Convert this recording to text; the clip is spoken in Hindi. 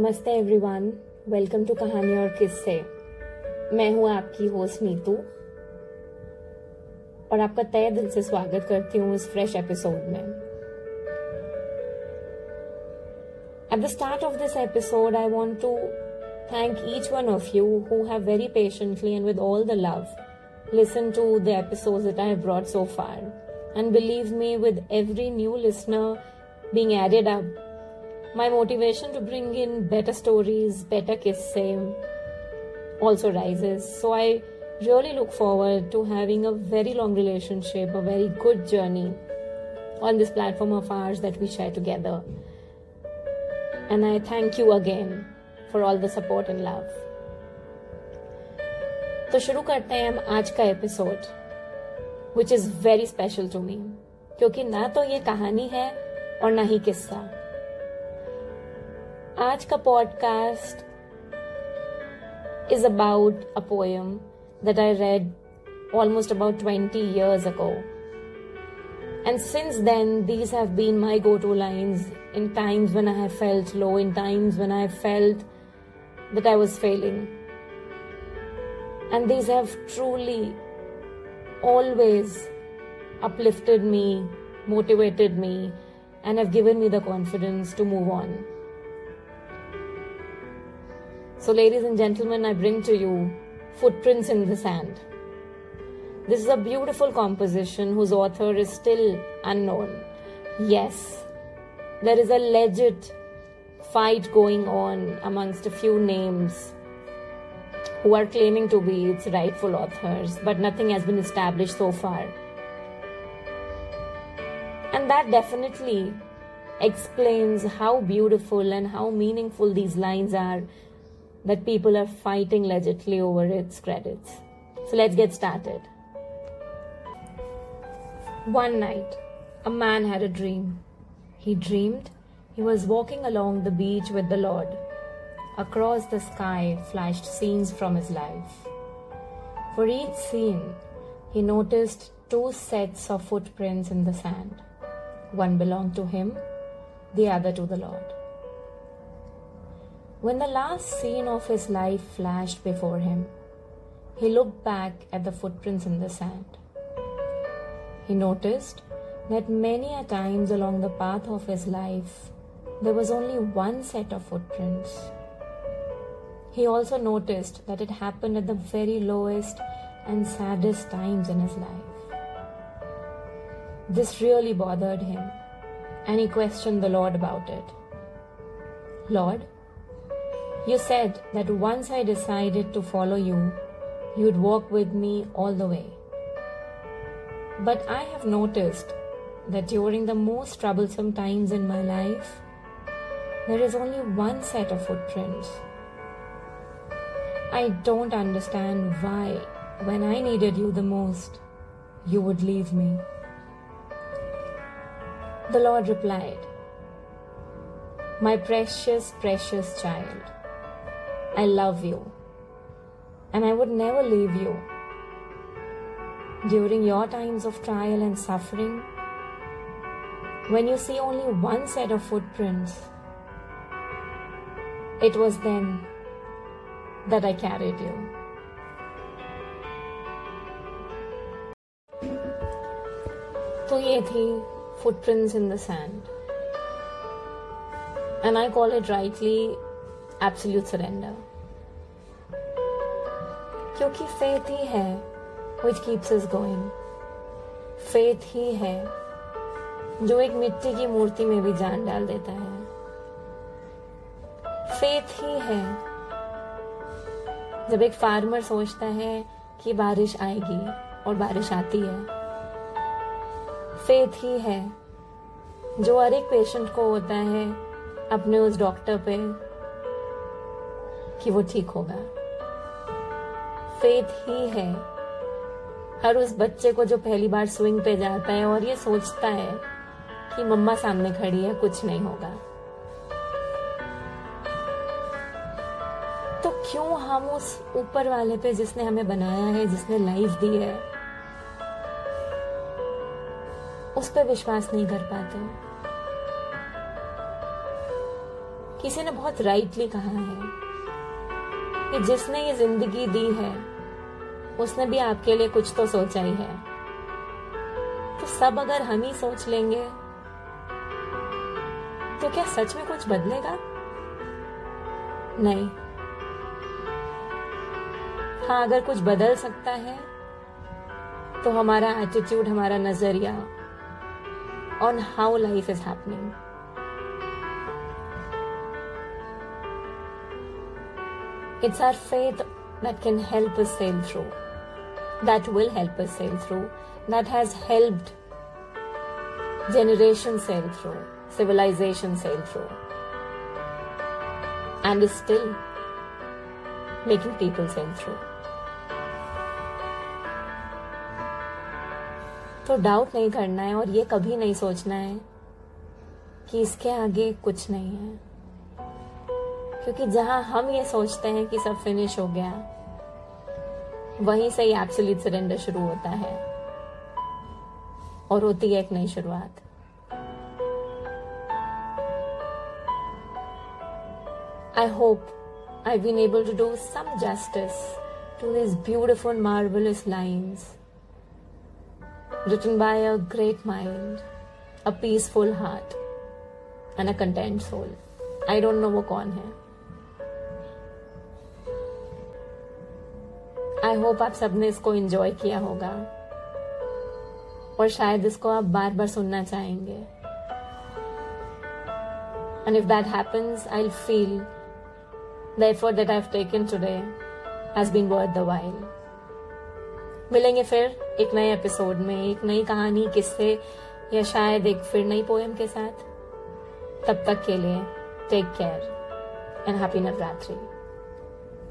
नमस्ते एवरीवन वेलकम टू कहानी और किस्से मैं हूँ आपकी होस्ट नीतू और आपका तय दिल से स्वागत करती हूँ इस फ्रेश एपिसोड में। At the start of this episode I want to thank each one of you who have very patiently and with all the love listen to the episode that I have brought so far and believe me with every new listener being added up my motivation to bring in better stories, better kisse also rises. So I really look forward to having a very long relationship, a very good journey on this platform of ours that we share together. And I thank you again for all the support and love. तो शुरू करते हैं हम आज का episode which is very special to me क्योंकि ना तो ये कहानी है और ना ही किस्सा आज का podcast is about a poem that I read almost about 20 years ago. And since then, these have been my go to lines in times when I have felt low, in times when I felt that I was failing. And these have truly always uplifted me, motivated me, and have given me the confidence to move on. So, ladies and gentlemen, I bring to you Footprints in the Sand. This is a beautiful composition whose author is still unknown. Yes, there is a legit fight going on amongst a few names who are claiming to be its rightful authors, but nothing has been established so far. And that definitely explains how beautiful and how meaningful these lines are that people are fighting legitimately over its credits. So let's get started. One night, a man had a dream. He dreamed he was walking along the beach with the Lord. Across the sky flashed scenes from his life. For each scene, he noticed two sets of footprints in the sand. One belonged to him, the other to the Lord. When the last scene of his life flashed before him, he looked back at the footprints in the sand. He noticed that many a times along the path of his life, there was only one set of footprints. He also noticed that it happened at the very lowest and saddest times in his life. This really bothered him, and he questioned the Lord about it. Lord, you said that once I decided to follow you, you'd walk with me all the way. But I have noticed that during the most troublesome times in my life, there is only one set of footprints. I don't understand why, when I needed you the most, you would leave me. The Lord replied, My precious, precious child. I love you. And I would never leave you. During your times of trial and suffering, when you see only one set of footprints, it was then that I carried you. तो ये थी footprints in the sand. And I call it rightly absolute surrender. क्योंकि फेथ ही है which keeps is going faith ही है, जो एक मिट्टी की मूर्ति में भी जान डाल देता है. फेथ ही है, जब एक फार्मर सोचता है कि बारिश आएगी और बारिश आती है. फेथ ही है, जो हर एक पेशेंट को होता है अपने उस डॉक्टर पे कि वो ठीक होगा. फेथ ही है। हर उस बच्चे को जो पहली बार स्विंग पे जाता है और ये सोचता है कि मम्मा सामने खड़ी है, कुछ नहीं होगा। तो क्यों हम उस ऊपर वाले पे जिसने हमें बनाया है, जिसने लाइफ दी है, उस पर विश्वास नहीं कर पाते? किसी ने बहुत राइटली कहा है कि जिसने ये ज़िंदगी दी है उसने भी आपके लिए कुछ तो सोचा ही है। तो सब अगर हम ही सोच लेंगे तो क्या सच में कुछ बदलेगा? नहीं। हाँ अगर कुछ बदल सकता है तो हमारा एटीट्यूड हमारा नज़रिया on how life is happening It's our faith that can help us sail through, that will help us sail through, that has helped generations sail through, civilization sail through, and is still making people sail through. तो डाउट नहीं करना है और ये कभी नहीं सोचना है कि इसके आगे कुछ नहीं है क्योंकि जहाँ हम ये सोचते हैं कि सब फिनिश हो गया वहीं से ही एब्सोल्यूट सरेंडर शुरू होता है। और होती है एक नई शुरुआत। I hope I been able to do some justice to this beautiful marvellous lines written by a great mind, a peaceful heart, and a content soul. I don't know वो कौन है। आई होप आप सबने इसको एंजॉय किया होगा। और शायद इसको आप बार बार सुनना चाहेंगे। And if that happens I feel the effort that I taken today has been worth the while मिलेंगे फिर एक नए एपिसोड में, एक नई कहानी, किस्से, या शायद एक फिर नई पोएम के साथ। तब तक के लिए take care and happy Navratri